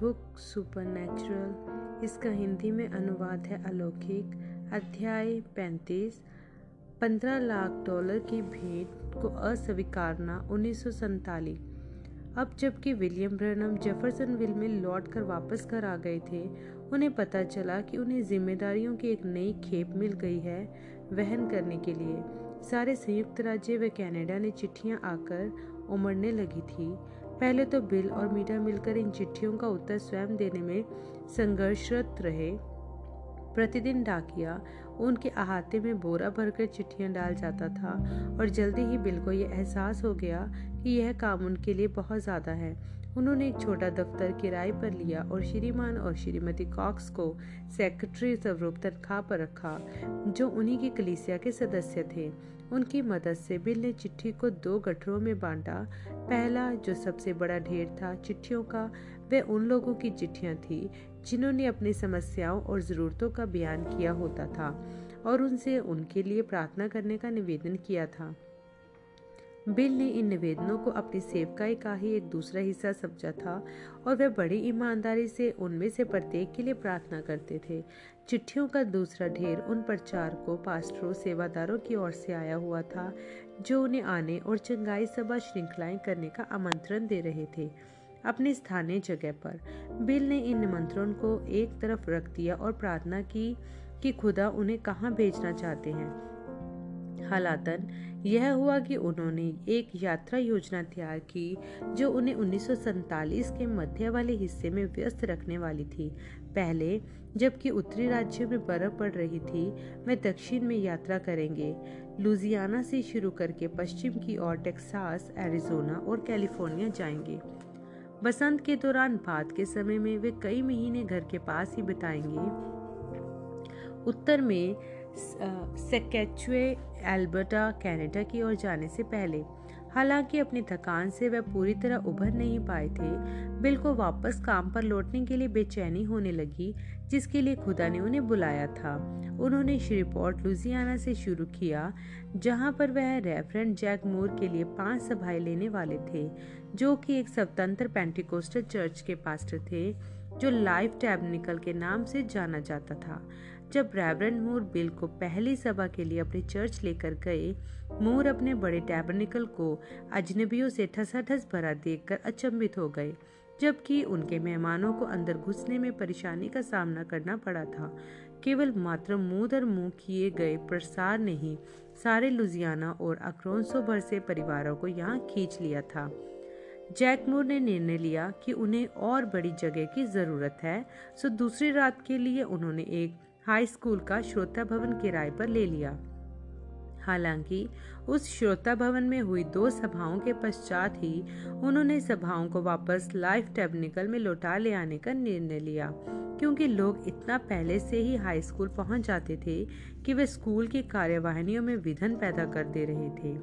Book supernatural, इसका हिंदी में अनुवाद है अलौकिक, अध्याय पैंतीस, पंद्रह लाख डॉलर की भेंट को अस्वीकारना उन्नीस अब जबकि विलियम ब्रनम जेफरसनविल में लौट कर वापस घर आ गए थे, उन्हें पता चला कि उन्हें जिम्मेदारियों की एक नई खेप मिल गई है वहन करने के लिए। सारे संयुक्त राज्य व कनाडा ने चिट्ठियाँ आकर उमड़ने लगी थी। पहले तो बिल और मीटर मिलकर इन चिट्ठियों का उत्तर स्वयं देने में संघर्षरत रहे। प्रतिदिन डाकिया उनके अहाते में बोरा भरकर चिट्ठियाँ डाल जाता था और जल्दी ही बिल को यह एहसास हो गया कि यह काम उनके लिए बहुत ज़्यादा है। उन्होंने एक छोटा दफ्तर किराए पर लिया और श्रीमान और श्रीमती कॉक्स को सेक्रेटरी स्वरूप तनख्वाह पर रखा, जो उन्हीं की कलीसिया के सदस्य थे। उनकी मदद से बिल ने चिट्ठी को दो गठरों में बांटा। पहला, जो सबसे बड़ा ढेर था चिट्ठियों का वह उन लोगों की चिट्ठियाँ थी, जिन्होंने अपनी समस्याओं और ज़रूरतों का बयान किया होता था और उनसे उनके लिए प्रार्थना करने का निवेदन किया था। बिल ने इन निवेदनों को अपनी सेवकाई का ही एक दूसरा हिस्सा समझा था और वह बड़ी ईमानदारी से उनमें से प्रत्येक के लिए प्रार्थना करते थे। चिट्ठियों का दूसरा ढेर उन प्रचारकों, पास्टरों, सेवादारों की ओर से आया हुआ था, जो उन्हें आने और चंगाई सभा श्रृंखलाएँ करने का आमंत्रण दे रहे थे। अपनी स्थानीय जगह पर बिल ने इन निमंत्रण को एक तरफ़ रख दिया और प्रार्थना की कि खुदा उन्हें कहाँ भेजना चाहते हैं। हालातन यह हुआ कि उन्होंने एक यात्रा योजना तैयार की, जो उन्हें उन्नीस के मध्य वाले हिस्से में व्यस्त रखने वाली थी। पहले, जबकि उत्तरी राज्यों में बर्फ़ पड़ रही थी, वे दक्षिण में यात्रा करेंगे। लुजियाना से शुरू करके पश्चिम की ओर टेक्सास, एरिजोना और कैलिफ़ोर्निया जाएँगे। बसंत के दौरान बाद के समय में वे कई महीने घर के पास ही बिताएँगे। उत्तर में सेकेचुए एल्बर्टा, कनाडा की ओर जाने से पहले। हालाँकि अपनी थकान से वह पूरी तरह उभर नहीं पाए थे, बिल को वापस काम पर लौटने के लिए बेचैनी होने लगी, जिसके लिए खुदा ने उन्हें बुलाया था। उन्होंने श्रीपोर्ट लुजियाना से शुरू किया, जहाँ पर वह रेफरेंट जैक मूर के लिए पाँच सभाएँ लेने वाले थे, जो कि एक स्वतंत्र पेंटिकोस्टल चर्च के पास्टर थे, जो लाइफ टैबनिकल के नाम से जाना जाता था। जब रेवरेंड मूर बिल को पहली सभा के लिए अपने चर्च लेकर गए, मूर अपने बड़े टैबरनिकल को अजनबियों से ठसाठस भरा देखकर अचंभित हो गए, जबकि उनके मेहमानों को अंदर घुसने में परेशानी का सामना करना पड़ा था। केवल मात्र मुँह दर मुँह किए गए प्रसार ने ही सारे लुजियाना और अक्रोंसो भर से परिवारों को यहाँ खींच लिया था। जैकमूर ने निर्णय लिया कि उन्हें और बड़ी जगह की ज़रूरत है, सो दूसरी रात के लिए उन्होंने एक हाई स्कूल का श्रोता भवन किराए पर ले लिया। हालाँकि, उस श्रोता भवन में हुई दो सभाओं के पश्चात ही उन्होंने सभाओं को वापस लाइफ टेक्निकल में लौटा ले आने का निर्णय लिया, क्योंकि लोग इतना पहले से ही हाई स्कूल पहुँच जाते थे कि वे स्कूल की कार्यवाहिनियों में विधन पैदा कर दे रहे थे।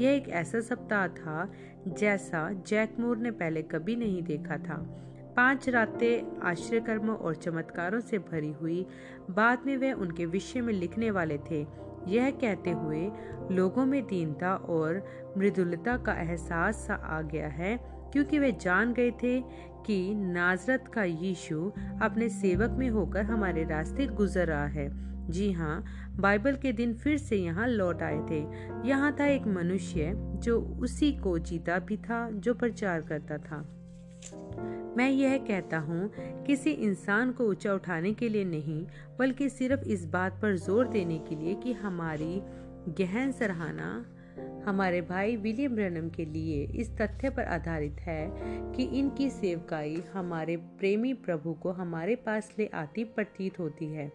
यह एक ऐसा सप्ताह था जैसा जैकमोर ने पहले कभी नहीं देखा था। पाँच रातें आश्रय कर्मों और चमत्कारों से भरी हुई। बाद में वे उनके विषय में लिखने वाले थे। यह कहते हुए, लोगों में दीनता और मृदुलता का एहसास सा आ गया है, क्योंकि वे जान गए थे कि नाजरत का यीशु अपने सेवक में होकर हमारे रास्ते गुजर रहा है। जी हाँ बाइबल के दिन फिर से यहाँ लौट आए थे। यहाँ था एक मनुष्य जो उसी को जीता भी था, जो प्रचार करता था। मैं यह कहता हूँ, किसी इंसान को ऊँचा उठाने के लिए नहीं, बल्कि सिर्फ़ इस बात पर ज़ोर देने के लिए कि हमारी गहन सराहना हमारे भाई विलियम ब्रनम के लिए इस तथ्य पर आधारित है कि इनकी सेवकाई हमारे प्रेमी प्रभु को हमारे पास ले आती प्रतीत होती है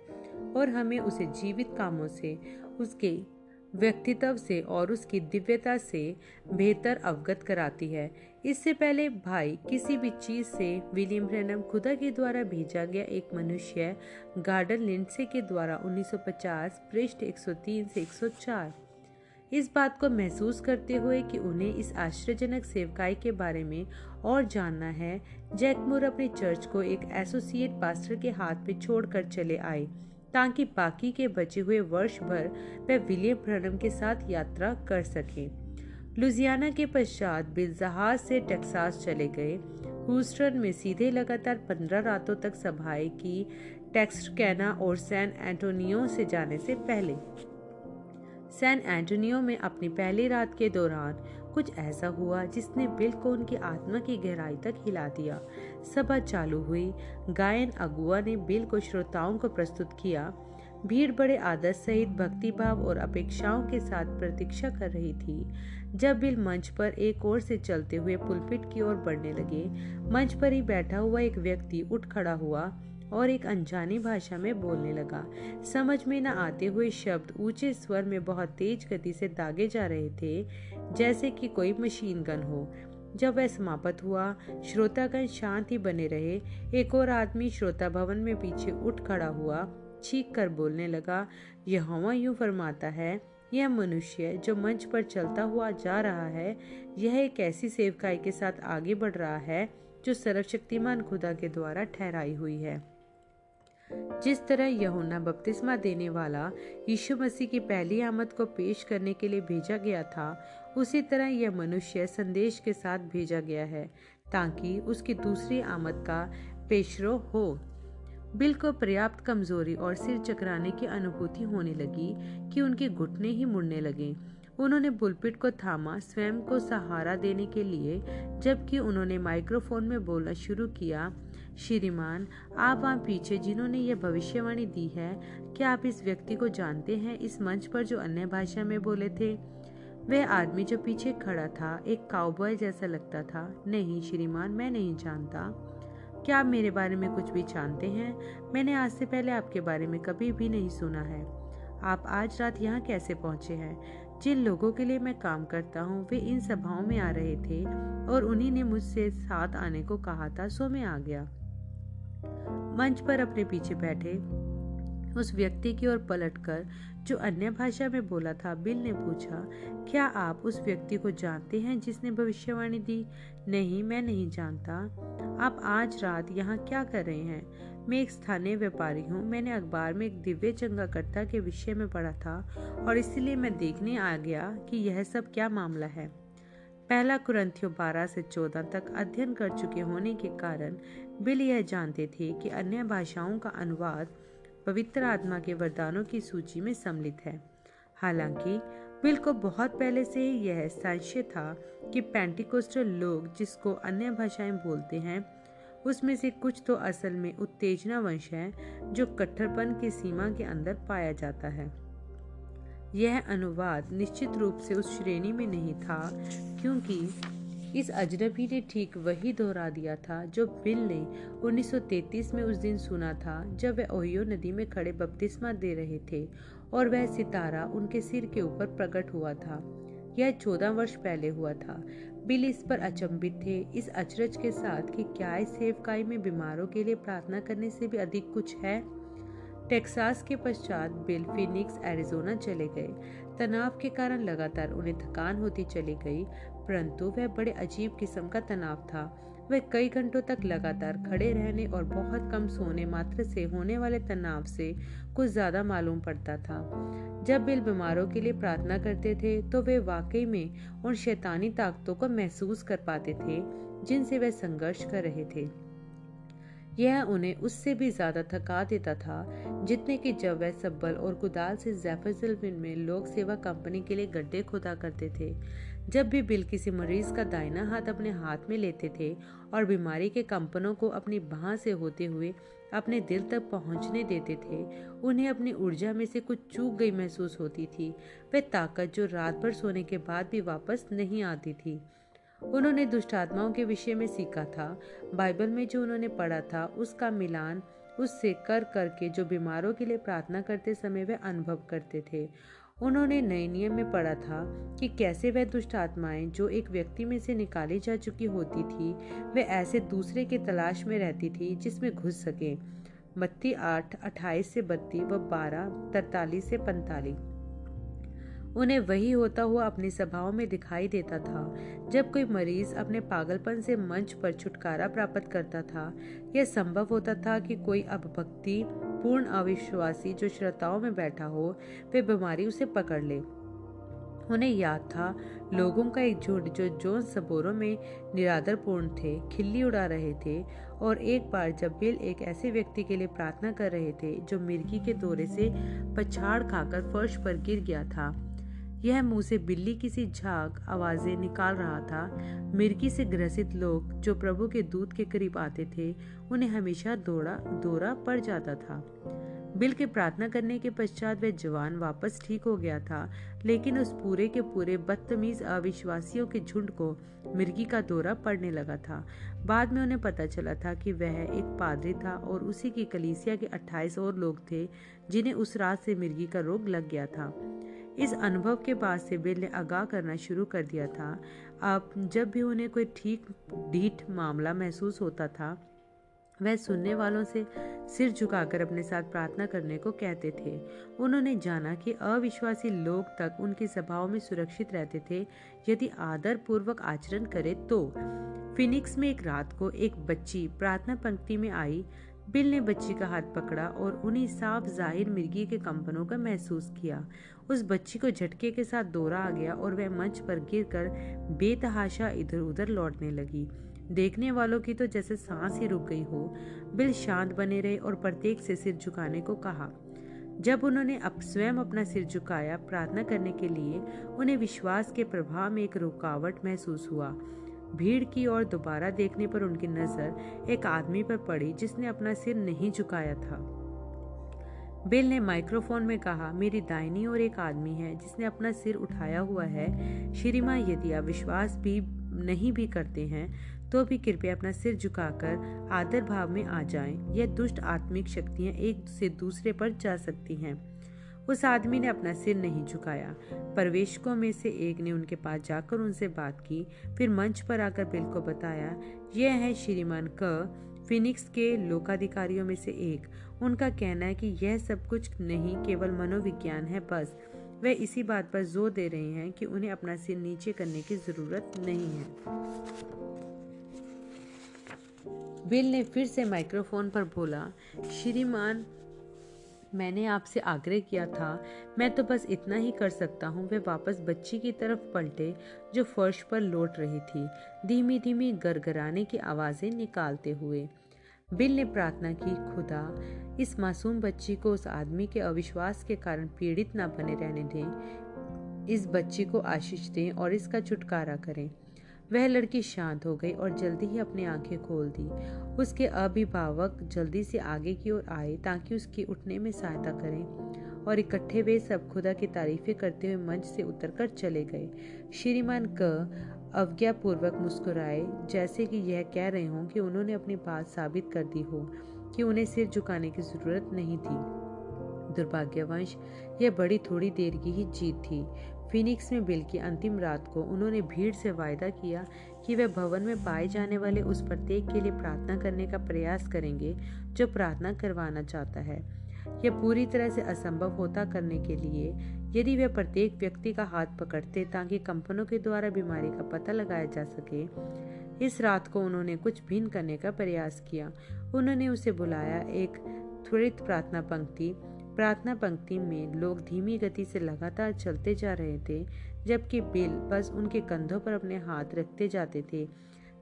और हमें उसे जीवित कामों से, उसके व्यक्तित्व से और उसकी दिव्यता से बेहतर अवगत कराती है। इससे पहले भाई किसी भी चीज़ से विलियम रेनम खुदा के द्वारा भेजा गया एक मनुष्य गार्डन लिंडसे के द्वारा 1950 पृष्ठ 103 से 104 इस बात को महसूस करते हुए कि उन्हें इस आश्चर्यजनक सेवकाई के बारे में और जानना है जैकमोर अपने चर्च को एक एसोसिएट पास्टर के हाथ में छोड़कर चले आए, ताकि बाकी के बचे हुए वर्ष भर वह विलियम ब्रनम के साथ यात्रा कर सकें। लुजियाना के पश्चात बिल जहाज़ से टेक्सास चले गए। ह्यूस्टन में सीधे लगातार पंद्रह रातों तक सभाएँ की कैना और सैन एंटोनियो से जाने से पहले। सैन एंटोनियो में अपनी पहली रात के दौरान कुछ ऐसा हुआ जिसने बिल को उनकी आत्मा की गहराई तक हिला दिया। सभा चालू हुई। गायन अगुआ ने बिल को श्रोताओं को प्रस्तुत किया। भीड़ बड़े आदर सहित भक्तिभाव और अपेक्षाओं के साथ प्रतीक्षा कर रही थी। जब बिल मंच पर एक ओर से चलते हुए पुलपिट की ओर बढ़ने लगे, मंच पर ही बैठा हुआ एक व्यक्ति उठ खड़ा हुआ और एक अनजानी भाषा में बोलने लगा। समझ में न आते हुए शब्द ऊँचे स्वर में बहुत तेज गति से दागे जा रहे थे, जैसे कि कोई मशीन गन हो। जब वह समाप्त हुआ, श्रोतागण शांत ही बने रहे। एक और आदमी श्रोता भवन में पीछे उठ खड़ा हुआ चीख कर बोलने लगा यह यूँ फरमाता है, यह मनुष्य जो मंच पर चलता हुआ जा रहा है, यह एक ऐसी सेवकाई के साथ आगे बढ़ रहा है जो सर्वशक्तिमान खुदा के द्वारा ठहराई हुई है। जिस तरह यहुना बपतिस्मा देने वाला यीशु मसीह की पहली आमद को पेश करने के लिए भेजा गया था, उसी तरह यह मनुष्य संदेश के साथ भेजा गया है, ताकि उसकी दूसरी आमद का पेशरो हो। बिल को पर्याप्त कमज़ोरी और सिर चकराने की अनुभूति होने लगी कि उनके घुटने ही मुड़ने लगे। उन्होंने बुलपिट को थामा, स्वयं को सहारा देने के लिए, जबकि उन्होंने माइक्रोफोन में बोलना शुरू किया, श्रीमान, आप वहाँ पीछे जिन्होंने यह भविष्यवाणी दी है, क्या आप इस व्यक्ति को जानते हैं इस मंच पर जो अन्य भाषा में बोले थे? वह आदमी जो पीछे खड़ा था, एक काउबॉय जैसा लगता था। नहीं श्रीमान, मैं नहीं जानता। क्या आप मेरे बारे में कुछ भी जानते हैं? मैंने आज से पहले आपके बारे में कभी भी नहीं सुना है। आप आज रात यहाँ कैसे पहुँचे हैं? जिन लोगों के लिए मैं काम करता हूँ, वे इन सभाओं में आ रहे थे और उन्हीं ने मुझसे साथ आने को कहा था, सो मैं आ गया। मंच पर अपने पीछे बैठे। उस व्यक्ति की ओर पलटकर जो अन्य भाषा में बोला था, बिल ने पूछा, क्या आप उस व्यक्ति को जानते हैं जिसने भविष्यवाणी दी? नहीं, मैं नहीं जानता। आप आज रात यहाँ क्या कर रहे हैं? मैं एक स्थानीय व्यापारी हूँ। मैंने अखबार में एक दिव्य चंगाकर्ता के विषय में पढ़ा था और इसलिए मैं देखने आ गया कि यह सब क्या मामला है। पहला कुरंथियो 12 से 14 तक अध्ययन कर चुके होने के कारण बिल यह जानते थे कि अन्य भाषाओं का अनुवाद पवित्र आत्मा के वरदानों की सूची में सम्मिलित है। हालाँकि बिल को बहुत पहले से ही यह संशय था कि पेंटिकोस्टल लोग जिसको अन्य भाषाएँ बोलते हैं, उसमें से कुछ तो असल में उत्तेजना वंश है जो कट्टरपन की सीमा के अंदर पाया जाता है। यह अनुवाद निश्चित रूप से उस श्रेणी में नहीं था, क्योंकि इस अजनबी ने ठीक वही दोहरा दिया था, जो बिल ने 1933 में उस दिन सुना था, जब वह ओहियो नदी में खड़े बपतिस्मा दे रहे थे और वह सितारा उनके सिर के ऊपर प्रकट हुआ था। यह चौदह वर्ष पहले हुआ था। बिल इस पर अचंभित थे। इस अचरज के साथ कि क्या इस सेवकाई में बीमारों के लिए प्रार्थना करने से भी अधिक कुछ है? टेक्सास के पश्चात बिल फिनिक्स, एरिजोना चले गए। तनाव के कारण लगातार उन्हें थकान होती चली गई, परंतु वह बड़े अजीब किस्म का तनाव था। वह कई घंटों तक लगातार खड़े रहने और बहुत कम सोने मात्र से होने वाले तनाव से कुछ ज़्यादा मालूम पड़ता था। जब बिल बीमारों के लिए प्रार्थना करते थे तो वे वाकई में उन शैतानी ताकतों को महसूस कर पाते थे, जिनसे वे संघर्ष कर रहे थे। यह उन्हें उससे भी ज़्यादा थका देता था, जितने कि जब वह सब्बल और कुदाल से जैफरजिलविन में लोक सेवा कंपनी के लिए गड्ढे खोदा करते थे। जब भी बिल किसी मरीज़ का दाहिना हाथ अपने हाथ में लेते थे और बीमारी के कंपनों को अपनी बाह से होते हुए अपने दिल तक पहुँचने देते थे, उन्हें अपनी ऊर्जा में से कुछ चूक गई महसूस होती थी। वह ताकत जो रात भर सोने के बाद भी वापस नहीं आती थी। उन्होंने दुष्ट आत्माओं के विषय में सीखा था। बाइबल में जो उन्होंने पढ़ा था, उसका मिलान, उससे कर करके जो बीमारों के लिए प्रार्थना करते समय वे अनुभव करते थे। उन्होंने नए नियम में पढ़ा था कि कैसे वह दुष्ट आत्माएँ जो एक व्यक्ति में से निकाली जा चुकी होती थी, वे ऐसे दूसरे के तलाश में रहती थी जिसमें घुस सके। बत्ती आठ, अट्ठाईस से बत्ती व बारह तरतालीस से पैंतालीस। उन्हें वही होता हुआ अपनी सभाओं में दिखाई देता था। जब कोई मरीज़ अपने पागलपन से मंच पर छुटकारा प्राप्त करता था, यह संभव होता था कि कोई अब भक्ति पूर्ण अविश्वासी जो श्रोताओं में बैठा हो, वे बीमारी उसे पकड़ ले। उन्हें याद था, लोगों का एक झुंड जो जोन सबोरों में निरादरपूर्ण थे, खिल्ली उड़ा रहे थे और एक बार जब बिल एक ऐसे व्यक्ति के लिए प्रार्थना कर रहे थे, जो मिर्गी के दौरे से पछाड़ खाकर फर्श पर गिर गया था। यह मुँह से बिल्ली की सी झाग आवाज़ें निकाल रहा था। मिर्गी से ग्रसित लोग जो प्रभु के दूत के करीब आते थे, उन्हें हमेशा दौड़ा, दौरा पड़ जाता था। बिल के प्रार्थना करने के पश्चात वह जवान वापस ठीक हो गया था, लेकिन उस पूरे के पूरे बदतमीज अविश्वासियों के झुंड को मिर्गी का दौरा पड़ने लगा था। बाद में उन्हें पता चला था कि वह एक पादरी था और उसी की कलीसिया के 28 और लोग थे, जिन्हें उस रात से मिर्गी का रोग लग गया था। इस अनुभव के बाद से बिल ने आगाह करना शुरू कर दिया था। अब जब भी उन्हें कोई ठीक डीठ मामला महसूस होता था, वह सुनने वालों से सिर झुकाकर अपने साथ प्रार्थना करने को कहते थे। उन्होंने जाना कि अविश्वासी लोग तक उनकी सभाओं में सुरक्षित रहते थे। यदि आदर पूर्वक आचरण करे तो। फिनिक्स में एक रात को एक बच्ची प्रार्थना पंक्ति में आई। बिल ने बच्ची का हाथ पकड़ा और उन्हीं साफ़ ज़ाहिर मिर्गी के कंपनों का महसूस किया। उस बच्ची को झटके के साथ दौरा आ गया और वह मंच पर गिरकर बेतहाशा इधर उधर लौटने लगी। देखने वालों की तो जैसे सांस ही रुक गई हो, बिल शांत बने रहे और प्रत्येक से सिर झुकाने को कहा। जब उन्होंने अप, स्वयं अपना सिर झुकाया प्रार्थना करने के लिए, उन्हें विश्वास के प्रभाव में एक रुकावट महसूस हुआ। भीड़ की ओर दोबारा देखने पर उनकी नज़र एक आदमी पर पड़ी जिसने अपना सिर नहीं झुकाया था। बिल ने माइक्रोफोन में कहा, मेरी दाहिनी ओर एक आदमी है जिसने अपना सिर उठाया हुआ है। श्रीमा, यदि आप विश्वास भी नहीं भी करते हैं तो भी कृपया अपना सिर झुकाकर आदर भाव में आ जाएँ। यह दुष्ट आत्मिक शक्तियाँ एक से दूसरे पर जा सकती हैं। उस आदमी ने अपना सिर नहीं झुकाया। परवेशकों में से एक ने उनके पास जाकर उनसे बात की, फिर मंच पर आकर बिल को बताया, यह है श्रीमान क, फिनिक्स के लोकाधिकारियों में से एक। उनका कहना है कि यह सब कुछ नहीं, केवल मनोविज्ञान है, बस। वे इसी बात पर ज़ोर दे रहे हैं कि उन्हें अपना सिर नीचे करने की ज़रूरत नहीं है। बिल ने फिर से माइक्रोफोन पर बोला, श्रीमान मैंने आपसे आग्रह किया था, मैं तो बस इतना ही कर सकता हूँ। वे वापस बच्ची की तरफ़ पलटे, जो फर्श पर लौट रही थी। धीमी धीमी गरगराने की आवाज़ें निकालते हुए। बिल ने प्रार्थना की, खुदा, इस मासूम बच्ची को उस आदमी के अविश्वास के कारण पीड़ित न बने रहने दें। इस बच्ची को आशीष दें और इसका छुटकारा करें। वह लड़की शांत हो गई और जल्दी ही अपनी आँखें खोल दी। उसके अभिभावक जल्दी से आगे की ओर आए ताकि उसके उठने में सहायता करें और इकट्ठे वे सब खुदा की तारीफें करते हुए मंच से उतरकर चले गए। श्रीमान क अवज्ञापूर्वक मुस्कुराए, जैसे कि यह कह रहे हों कि उन्होंने अपनी बात साबित कर दी हो कि उन्हें सिर झुकाने की ज़रूरत नहीं थी। दुर्भाग्यवंश, यह बड़ी थोड़ी देर की ही जीत थी। फिनिक्स में बिल की अंतिम रात को उन्होंने भीड़ से वायदा किया कि वे भवन में पाए जाने वाले उस प्रत्येक के लिए प्रार्थना करने का प्रयास करेंगे जो प्रार्थना करवाना चाहता है। यह पूरी तरह से असंभव होता करने के लिए, यदि वे प्रत्येक व्यक्ति का हाथ पकड़ते ताकि कंपनों के द्वारा बीमारी का पता लगाया जा सके। इस रात को उन्होंने कुछ भिन्न करने का प्रयास किया। उन्होंने उसे बुलाया एक त्वरित प्रार्थना पंक्ति प्रार्थना पंक्ति में लोग धीमी गति से लगातार चलते जा रहे थे, जबकि बिल बस उनके कंधों पर अपने हाथ रखते जाते थे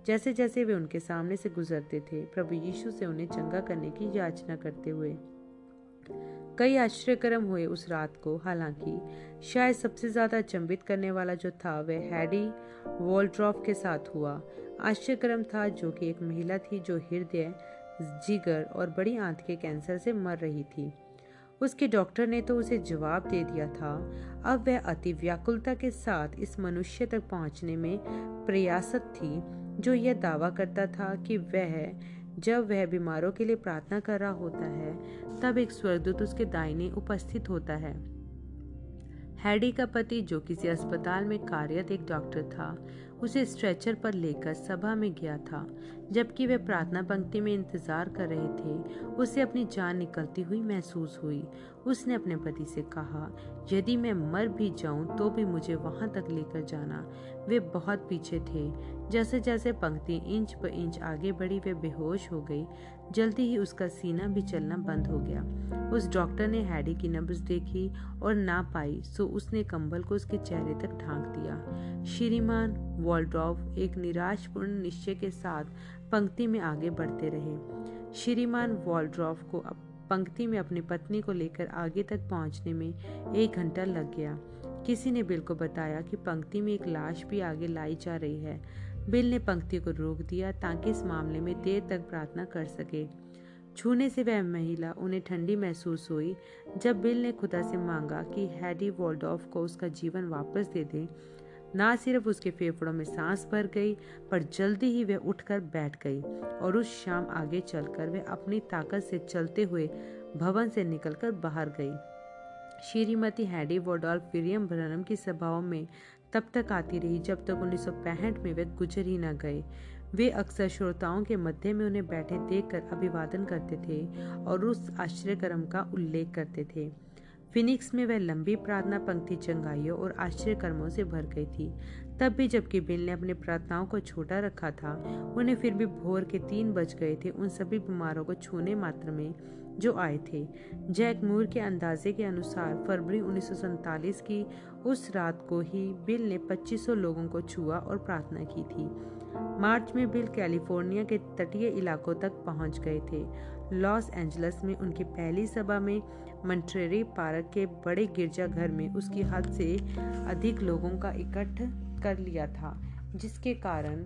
जैसे जैसे वे उनके सामने से गुजरते थे, प्रभु यीशु से उन्हें चंगा करने की याचना करते हुए। कई आश्चर्यक्रम हुए उस रात को, हालाँकि शायद सबसे ज़्यादा चंबित करने वाला जो था, वह हैडी वॉल्ड्रॉफ के साथ हुआ। आश्चर्यक्रम था जो कि एक महिला थी जो हृदय, जिगर और बड़ी आंत के कैंसर से मर रही थी। उसके डॉक्टर ने तो उसे जवाब दे दिया था। अब वह अति व्याकुलता के साथ इस मनुष्य तक पहुँचने में प्रयासत थी, जो यह दावा करता था कि वह, जब वह बीमारों के लिए प्रार्थना कर रहा होता है, तब एक स्वर्गदूत उसके दाहिने उपस्थित होता है। हैडी का पति, जो किसी अस्पताल में कार्यरत एक डॉक्टर था उसे स्ट्रेचर पर लेकर सभा में गया था। जबकि वे प्रार्थना पंक्ति में इंतज़ार कर रहे थे, उसे अपनी जान निकलती हुई महसूस हुई। उसने अपने पति से कहा, यदि मैं मर भी जाऊँ तो भी मुझे वहाँ तक लेकर जाना। वे बहुत पीछे थे। जैसे जैसे पंक्ति इंच पर इंच आगे बढ़ी, वे बेहोश हो गई। जल्दी ही उसका सीना भी चलना बंद हो गया। उस डॉक्टर ने हैडी की नब्ज देखी और ना पाई, सो उसने कंबल को उसके चेहरे तक ढांक दिया। श्रीमान वॉल्ड्रॉफ एक निराशपूर्ण निश्चय के साथ पंक्ति में आगे बढ़ते रहे। श्रीमान वॉल्ड्रॉफ को पंक्ति में अपनी पत्नी को लेकर आगे तक पहुँचने में एक घंटा लग गया। किसी ने बिल को बताया कि पंक्ति में एक लाश भी आगे लाई जा रही है। बिल ने पंक्ति को रोक दिया ताकि इस मामले में देर तक प्रार्थना कर सके। छूने से वह महिला उन्हें ठंडी महसूस हुई जब बिल ने खुदा से मांगा कि हैडी वॉल्डॉफ को उसका जीवन वापस दे दे। ना सिर्फ़ उसके फेफड़ों में सांस भर गई, पर जल्दी ही वह उठकर बैठ गई और उस शाम आगे चलकर वह अपनी ताकत से चलते हुए भवन से निकलकर बाहर गई। श्रीमती हैडी वोडॉल्फ विलियम ब्रनम की सभाओं में तब तक आती रही जब तक 1965 में वे गुजर ही न गए। वे अक्सर श्रोताओं के मध्य में उन्हें बैठे देखकर अभिवादन करते थे और उस आश्चर्यक्रम का उल्लेख करते थे। फिनिक्स में वह लंबी प्रार्थना पंक्ति चंगाइयों और आश्चर्य कर्मों से भर गई थी। तब भी जबकि बिल ने अपनी प्रार्थनाओं को छोटा रखा था, उन्हें फिर भी भोर के तीन बज गए थे उन सभी बीमारों को छूने मात्र में जो आए थे। जैक मूर के अंदाजे के अनुसार फरवरी उन्नीस की उस रात को ही बिल ने 2500 लोगों को छुआ और प्रार्थना की थी। मार्च में बिल कैलिफ़ोर्निया के तटीय इलाकों तक पहुँच गए थे। लॉस एंजल्स में उनकी पहली सभा में मंट्रेरी पार्क के बड़े गिरजाघर में उसकी हद से अधिक लोगों का इकट्ठ कर लिया था, जिसके कारण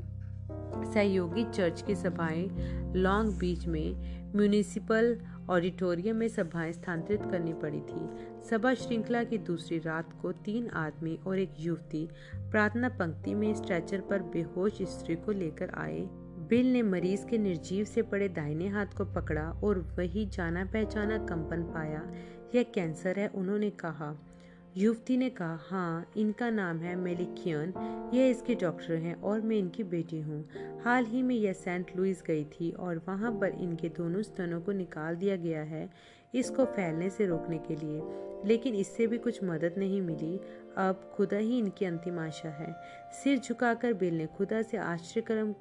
सहयोगी चर्च की सभाएँ लॉन्ग बीच में म्यूनिसिपल ऑडिटोरियम में सभाएँ स्थानांतरित करनी पड़ी थी। सभा श्रृंखला की दूसरी रात को तीन आदमी और एक युवती प्रार्थना पंक्ति में स्ट्रेचर पर बेहोश स्त्री को लेकर आए। बिल ने मरीज़ के निर्जीव से पड़े दाहिने हाथ को पकड़ा और वही जाना पहचाना कंपन पाया। यह कैंसर है, उन्होंने कहा। युवती ने कहा हाँ इनका नाम है मेलिकियन। यह इसके डॉक्टर हैं और मैं इनकी बेटी हूँ। हाल ही में यह सेंट लुइस गई थी और वहाँ पर इनके दोनों स्तनों को निकाल दिया गया है इसको फैलने से रोकने के लिए। लेकिन इससे भी कुछ मदद नहीं मिली। अब खुदा ही इनकी अंतिम आशा है। सिर झुकाकर बिल ने खुदा से आश्चर्यक्रम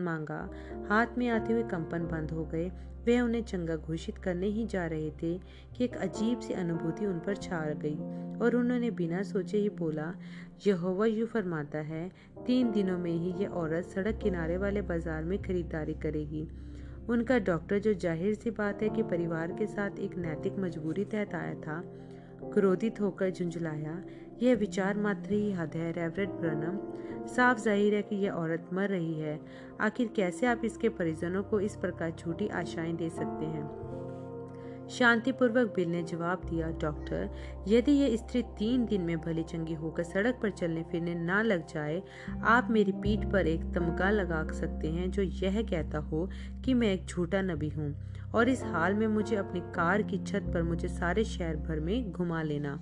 मांगा। हाथ में आते हुए कंपन बंद हो गए। वे उन्हें चंगा घोषित करने ही जा रहे थे कि एक अजीब सी अनुभूति उन पर छा गई और उन्होंने बिना सोचे ही बोला, यहोवा यू फरमाता है, तीन दिनों में ही यह औरत सड़क किनारे वाले बाज़ार में खरीदारी करेगी। उनका डॉक्टर जो ज़ाहिर सी बात है कि परिवार के साथ एक नैतिक मजबूरी तहत आया था, क्रोधित होकर झुंझलाया यह विचार मात्र ही हद है रेवरेट ब्रनम। साफ़ ज़ाहिर है कि यह औरत मर रही है। आखिर कैसे आप इसके परिजनों को इस प्रकार झूठी आशाएँ दे सकते हैं? शांतिपूर्वक बिल ने जवाब दिया, डॉक्टर, यदि यह स्त्री तीन दिन में भली चंगी होकर सड़क पर चलने फिरने ना लग जाए, आप मेरी पीठ पर एक तमगा लगा सकते हैं जो यह कहता हो कि मैं एक झूठा नबी हूँ और इस हाल में मुझे अपनी कार की छत पर मुझे सारे शहर भर में घुमा लेना।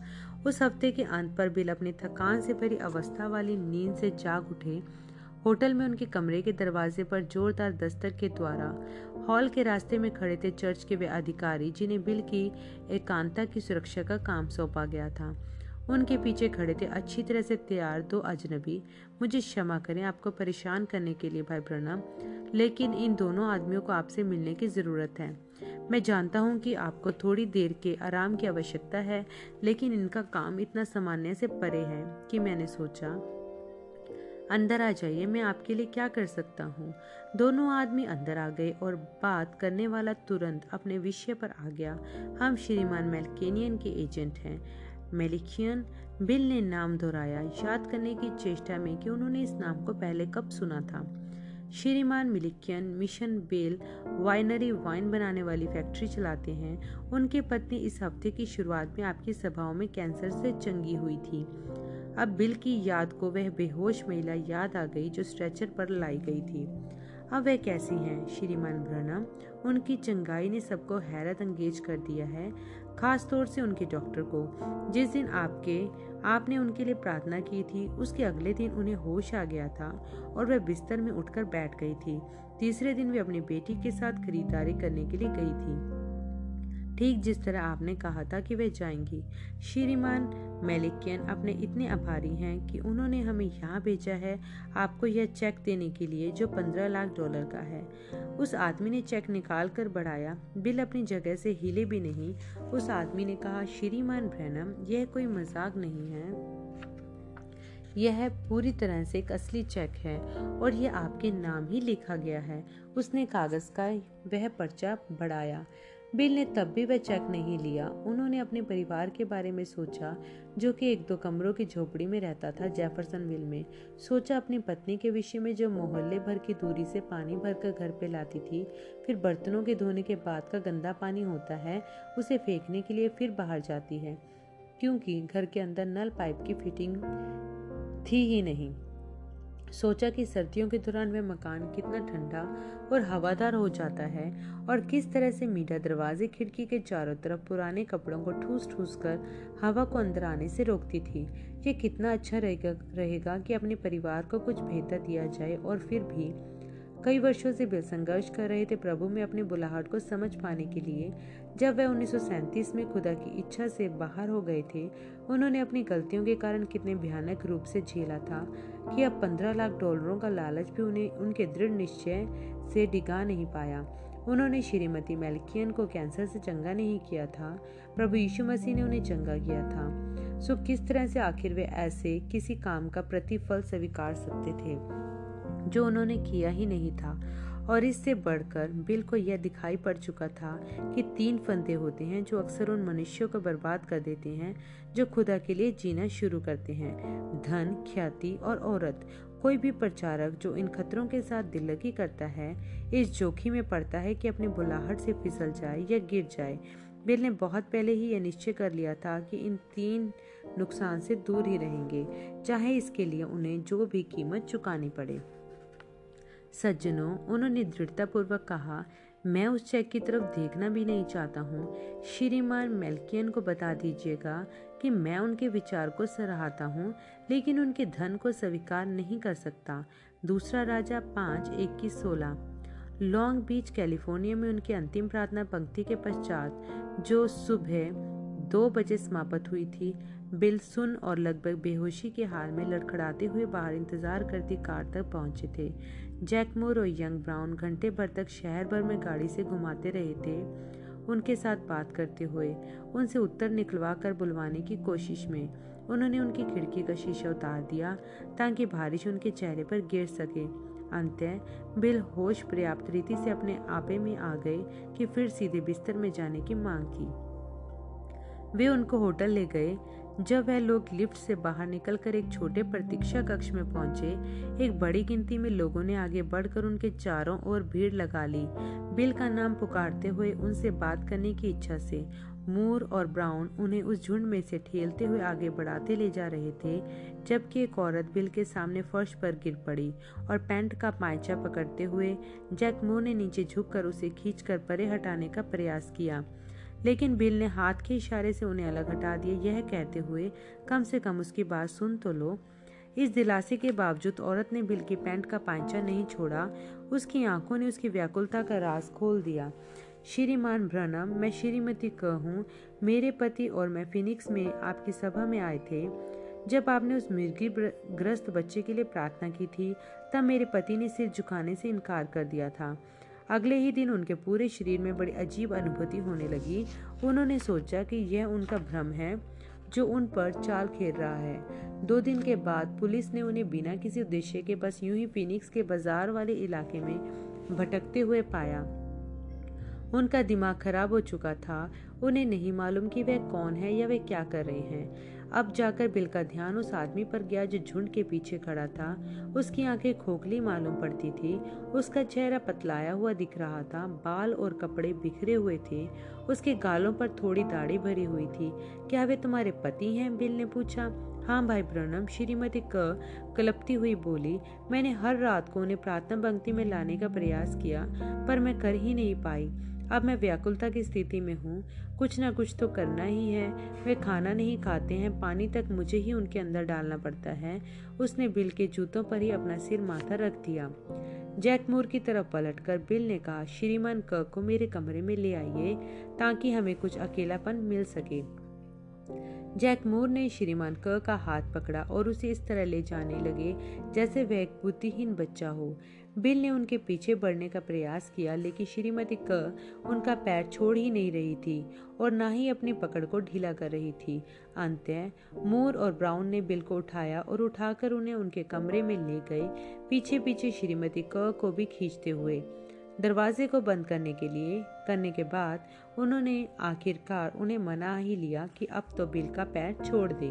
उस हफ़्ते के अंत पर बिल अपनी थकान से भरी अवस्था वाली नींद से जाग उठे। होटल में उनके कमरे के दरवाजे पर जोरदार दस्तक के द्वारा हॉल के रास्ते में खड़े थे चर्च के वे अधिकारी, जिन्हें बिल की एकांता की सुरक्षा का काम सौंपा गया था। उनके पीछे खड़े थे, अच्छी तरह से तैयार दो अजनबी। मुझे क्षमा करें, आपको परेशान करने के लिए भाई प्रणम, लेकिन इन दोनों आदमियों को आपसे मिलने की ज़रूरत है। मैं जानता हूँ कि आपको थोड़ी देर के आराम की आवश्यकता है, लेकिन इनका काम इतना सामान्य से परे है कि मैंने सोचा, अंदर आ जाइए, मैं आपके लिए क्या कर सकता हूँ? दोनों आदमी अंदर आ गए और बात करने वाला तुरंत अपने विषय पर आ गया। हम श्रीमान मेलकेनियन के एजेंट हैं। मेलिकियन बिल ने नाम दोहराया, याद करने की चेष्टा में कि उन्होंने इस नाम को पहले कब सुना था। श्रीमान Millikian Mission Bell winery wine बनाने वाली फैक्ट्री चलाते हैं। उनकी पत्नी इस हफ़्ते की शुरुआत में आपकी सभाओं में कैंसर से चंगी हुई थी। अब बिल की याद को वह बेहोश महिला याद आ गई जो स्ट्रेचर पर लाई गई थी। अब वह कैसी हैं? श्रीमान ब्रनम उनकी चंगाई ने सबको हैरत अंगेज कर दिया है। खास तौर से उनके डॉक्टर को। जिस दिन आपके, आपने उनके लिए प्रार्थना की थी, उसके अगले दिन उन्हें होश आ गया था और वह बिस्तर में उठकर बैठ गई थी। तीसरे दिन वे अपनी बेटी के साथ खरीदारी करने के लिए गई थी। ठीक जिस तरह आपने कहा था कि वे जाएँगी। श्रीमान मेलिकियन अपने इतने आभारी हैं कि उन्होंने हमें यहाँ भेजा है आपको यह चेक देने के लिए जो पंद्रह लाख डॉलर का है। उस आदमी ने चेक निकाल कर बढ़ाया। बिल अपनी जगह से हिले भी नहीं। उस आदमी ने कहा, श्रीमान ब्रैनम, यह कोई मज़ाक नहीं है। यह पूरी तरह से एक असली चेक है और यह आपके नाम ही लिखा गया है। उसने कागज़ का वह पर्चा बढ़ाया। बिल ने तब भी वह चेक नहीं लिया। उन्होंने अपने परिवार के बारे में सोचा, जो कि एक दो कमरों की झोपड़ी में रहता था जेफरसन विल में। सोचा अपनी पत्नी के विषय में जो मोहल्ले भर की दूरी से पानी भरकर घर पे लाती थी, फिर बर्तनों के धोने के बाद का गंदा पानी होता है, उसे फेंकने के लिए फिर बाहर जाती है, क्योंकि घर के अंदर नल पाइप की फिटिंग थी ही नहीं। सोचा कि सर्दियों के दौरान वह मकान कितना ठंडा और हवादार हो जाता है और किस तरह से मीठा दरवाजे खिड़की के चारों तरफ़ पुराने कपड़ों को ठूस ठूस कर हवा को अंदर आने से रोकती थी ये कितना अच्छा रहेगा रहेगा कि अपने परिवार को कुछ बेहतर दिया जाए और फिर भी कई वर्षों से बिल संघर्ष कर रहे थे प्रभु में अपनी बुलाहट को समझ पाने के लिए। जब वह उन्नीस सौ सैंतीस में खुदा की इच्छा से बाहर हो गए थे, उन्होंने अपनी गलतियों के कारण कितने भयानक रूप से झेला था कि अब पंद्रह लाख डॉलरों का लालच भी उन्हें, उनके दृढ़ निश्चय से डिगा नहीं पाया। उन्होंने श्रीमती मेलकियन को कैंसर से चंगा नहीं किया था। प्रभु यीशु मसीह ने उन्हें चंगा किया था। सो किस तरह से आखिर वे ऐसे किसी काम का प्रतिफल स्वीकार सकते थे? जो उन्होंने किया ही नहीं था। और इससे बढ़कर बिल को यह दिखाई पड़ चुका था कि तीन फंदे होते हैं जो अक्सर उन मनुष्यों को बर्बाद कर देते हैं, जो खुदा के लिए जीना शुरू करते हैं। धन, ख्याति और औरत, कोई भी प्रचारक जो इन खतरों के साथ दिल लगी करता है, इस जोखिम में पड़ता है कि अपनी बुलाहट से फिसल जाए या गिर जाए। बिल ने बहुत पहले ही यह निश्चय कर लिया था कि इन तीन नुकसान से दूर ही रहेंगे, चाहे इसके लिए उन्हें जो भी कीमत चुकानी पड़े। सज्जनों, उन्होंने दृढ़तापूर्वक कहा, मैं उस चेक की तरफ़ देखना भी नहीं चाहता हूँ। श्रीमान मेल्कियन को बता दीजिएगा कि मैं उनके विचार को सराहता हूँ, लेकिन उनके धन को स्वीकार नहीं कर सकता। दूसरा राजा पाँच इक्कीस सोलह। लॉन्ग बीच, कैलिफ़ोर्निया में उनकी अंतिम प्रार्थना पंक्ति के पश्चात, जो सुबह दो बजे समाप्त हुई थी बिल सुन और लगभग बेहोशी के हाल में लड़खड़ाते हुए बाहर इंतज़ार करती कार तक पहुँचे थे। जैकमोर और यंग ब्राउन घंटे भर तक शहर भर में गाड़ी से घुमाते रहे थे। उनके साथ बात करते हुए, उनसे उत्तर निकलवा कर बुलवाने की कोशिश में, उन्होंने उनकी खिड़की का शीशा उतार दिया ताकि बारिश उनके चेहरे पर गिर सके। अंतः बिल होश पर्याप्त रीति से अपने आपे में आ गए कि फिर सीधे बिस्तर में जाने की मांग की। वे उनको होटल ले गए जब वह लोग लिफ्ट से बाहर निकलकर एक छोटे प्रतीक्षा कक्ष में पहुँचे, एक बड़ी गिनती में लोगों ने आगे बढ़कर उनके चारों ओर भीड़ लगा ली। बिल का नाम पुकारते हुए उनसे बात करने की इच्छा से मूर और ब्राउन उन्हें उस झुंड में से ठेलते हुए आगे बढ़ाते ले जा रहे थे, जबकि एक औरत बिल के सामने फर्श पर गिर पड़ी और पैंट का पायचा पकड़ते हुए जैक मोर ने नीचे झुककर उसे खींचकर परे हटाने का प्रयास किया। लेकिन बिल ने हाथ के इशारे से उन्हें अलग हटा दिया। यह कहते हुए, कम से कम उसकी बात सुन तो लो। इस दिलासे के बावजूद औरत ने बिल की पैंट का पांचा नहीं छोड़ा। उसकी आँखों ने उसकी व्याकुलता का राज खोल दिया। श्रीमान ब्रनम मैं श्रीमती क हूँ। मेरे पति और मैं फिनिक्स में आपकी सभा में आए थे। जब आपने उस मिर्गी ग्रस्त बच्चे के लिए प्रार्थना की थी, तब मेरे पति ने सिर झुकाने से इनकार कर दिया था। अगले ही दिन उनके पूरे शरीर में बड़ी अजीब अनुभूति होने लगी। उन्होंने सोचा कि यह उनका भ्रम है, जो उन पर चाल खेल रहा है। दो दिन के बाद पुलिस ने उन्हें बिना किसी उद्देश्य के बस यूँ ही फिनिक्स के बाज़ार वाले इलाके में भटकते हुए पाया। उनका दिमाग खराब हो चुका था। उन्हें नहीं मालूम कि वह कौन है या वे क्या कर रहे हैं। अब जाकर बिल का ध्यान उस आदमी पर गया जो झुंड के पीछे खड़ा था। उसकी आँखें खोखली मालूम पड़ती थी। उसका चेहरा पतलाया हुआ दिख रहा था। बाल और कपड़े बिखरे हुए थे। उसके गालों पर थोड़ी दाढ़ी भरी हुई थी। क्या वे तुम्हारे पति हैं? बिल ने पूछा। हाँ भाई प्रणम, श्रीमती क कलपती हुई बोली, मैंने हर रात को उन्हें प्रार्थना पंक्ति में लाने का प्रयास किया, पर मैं कर ही नहीं पाई। अब मैं व्याकुलता की स्थिति में हूँ। कुछ ना कुछ तो करना ही है। वे खाना नहीं खाते हैं। पानी तक मुझे ही उनके अंदर डालना पड़ता है। उसने बिल के जूतों पर ही अपना सिर माथा रख दिया। जैक मूर की तरफ़ पलटकर बिल ने कहा, श्रीमान क को मेरे कमरे में ले आइए, ताकि हमें कुछ अकेलापन मिल सके। जैक मूर ने श्रीमान क का हाथ पकड़ा और उसे इस तरह ले जाने लगे, जैसे वह एक बुद्धिहीन बच्चा हो। बिल ने उनके पीछे बढ़ने का प्रयास किया, लेकिन श्रीमती क उनका पैर छोड़ ही नहीं रही थी और ना ही अपनी पकड़ को ढीला कर रही थी। अंत मोर और ब्राउन ने बिल को उठाया और उठाकर उन्हें उनके कमरे में ले गए। पीछे पीछे श्रीमती क को भी खींचते हुए, दरवाजे को बंद करने के लिए, करने के बाद उन्होंने आखिरकार उन्हें मना ही लिया कि अब तो बिल का पैर छोड़ दे।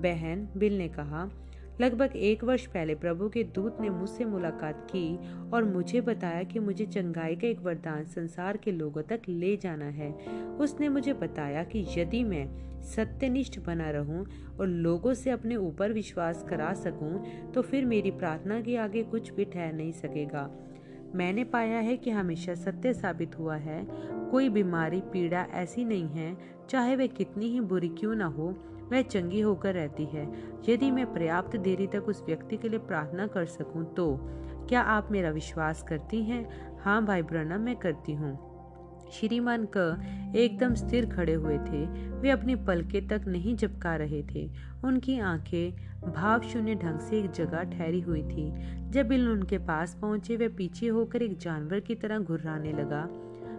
बहन, बिल ने कहा लगभग एक वर्ष पहले प्रभु के दूत ने मुझसे मुलाकात की और मुझे बताया कि मुझे चंगाई का एक वरदान संसार के लोगों तक ले जाना है। उसने मुझे बताया कि यदि मैं सत्यनिष्ठ बना रहूँ और लोगों से अपने ऊपर विश्वास करा सकूँ तो फिर मेरी प्रार्थना के आगे कुछ भी ठहर नहीं सकेगा। मैंने पाया है कि हमेशा सत्य साबित हुआ है। कोई बीमारी, पीड़ा ऐसी नहीं है, चाहे वह कितनी ही बुरी क्यों ना हो वह चंगी होकर रहती है। यदि मैं पर्याप्त देरी तक उस व्यक्ति के लिए प्रार्थना कर सकूँ तो क्या आप मेरा विश्वास करती हैं? हाँ भाई ब्रनम मैं करती हूँ। श्रीमान क एकदम स्थिर खड़े हुए थे। वे अपनी पलके तक नहीं झपका रहे थे। उनकी आँखें भाव शून्य ढंग से एक जगह ठहरी हुई थी। जब बिल उनके पास पहुँचे वे पीछे होकर एक जानवर की तरह घुर्राने लगा।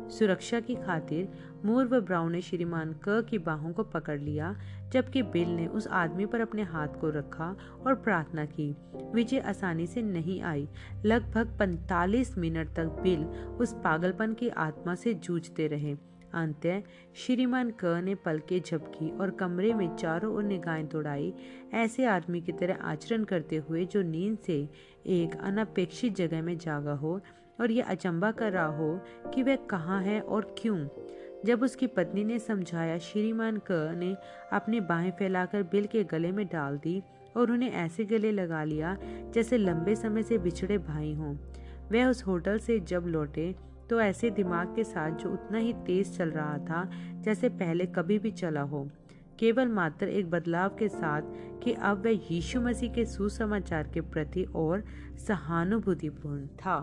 सुरक्षा की खातिर मूर व ब्राउन ने श्रीमान क की बाहों को पकड़ लिया, जबकि बिल ने उस आदमी पर अपने हाथ को रखा और प्रार्थना की। विजय आसानी से नहीं आई। लगभग 45 मिनट तक बिल उस पागलपन की आत्मा से जूझते रहे। अंत श्रीमान क ने पलके झपकी और कमरे में चारों ओर निगाहें दौड़ाई ऐसे आदमी की तरह आचरण करते हुए जो नींद से एक अनपेक्षित जगह में जागा हो और यह अचंबा कर रहा हो कि वह कहाँ है और क्यों। जब उसकी पत्नी ने समझाया, श्रीमान क ने अपनी बाहें फैलाकर बिल के गले में डाल दी और उन्हें ऐसे गले लगा लिया जैसे लंबे समय से बिछड़े भाई हों। वह उस होटल से जब लौटे तो ऐसे दिमाग के साथ जो उतना ही तेज चल रहा था जैसे पहले कभी भी चला हो। केवल मात्र एक बदलाव के साथ कि अब वह यीशु मसीह के सुसमाचार के प्रति और सहानुभूतिपूर्ण था।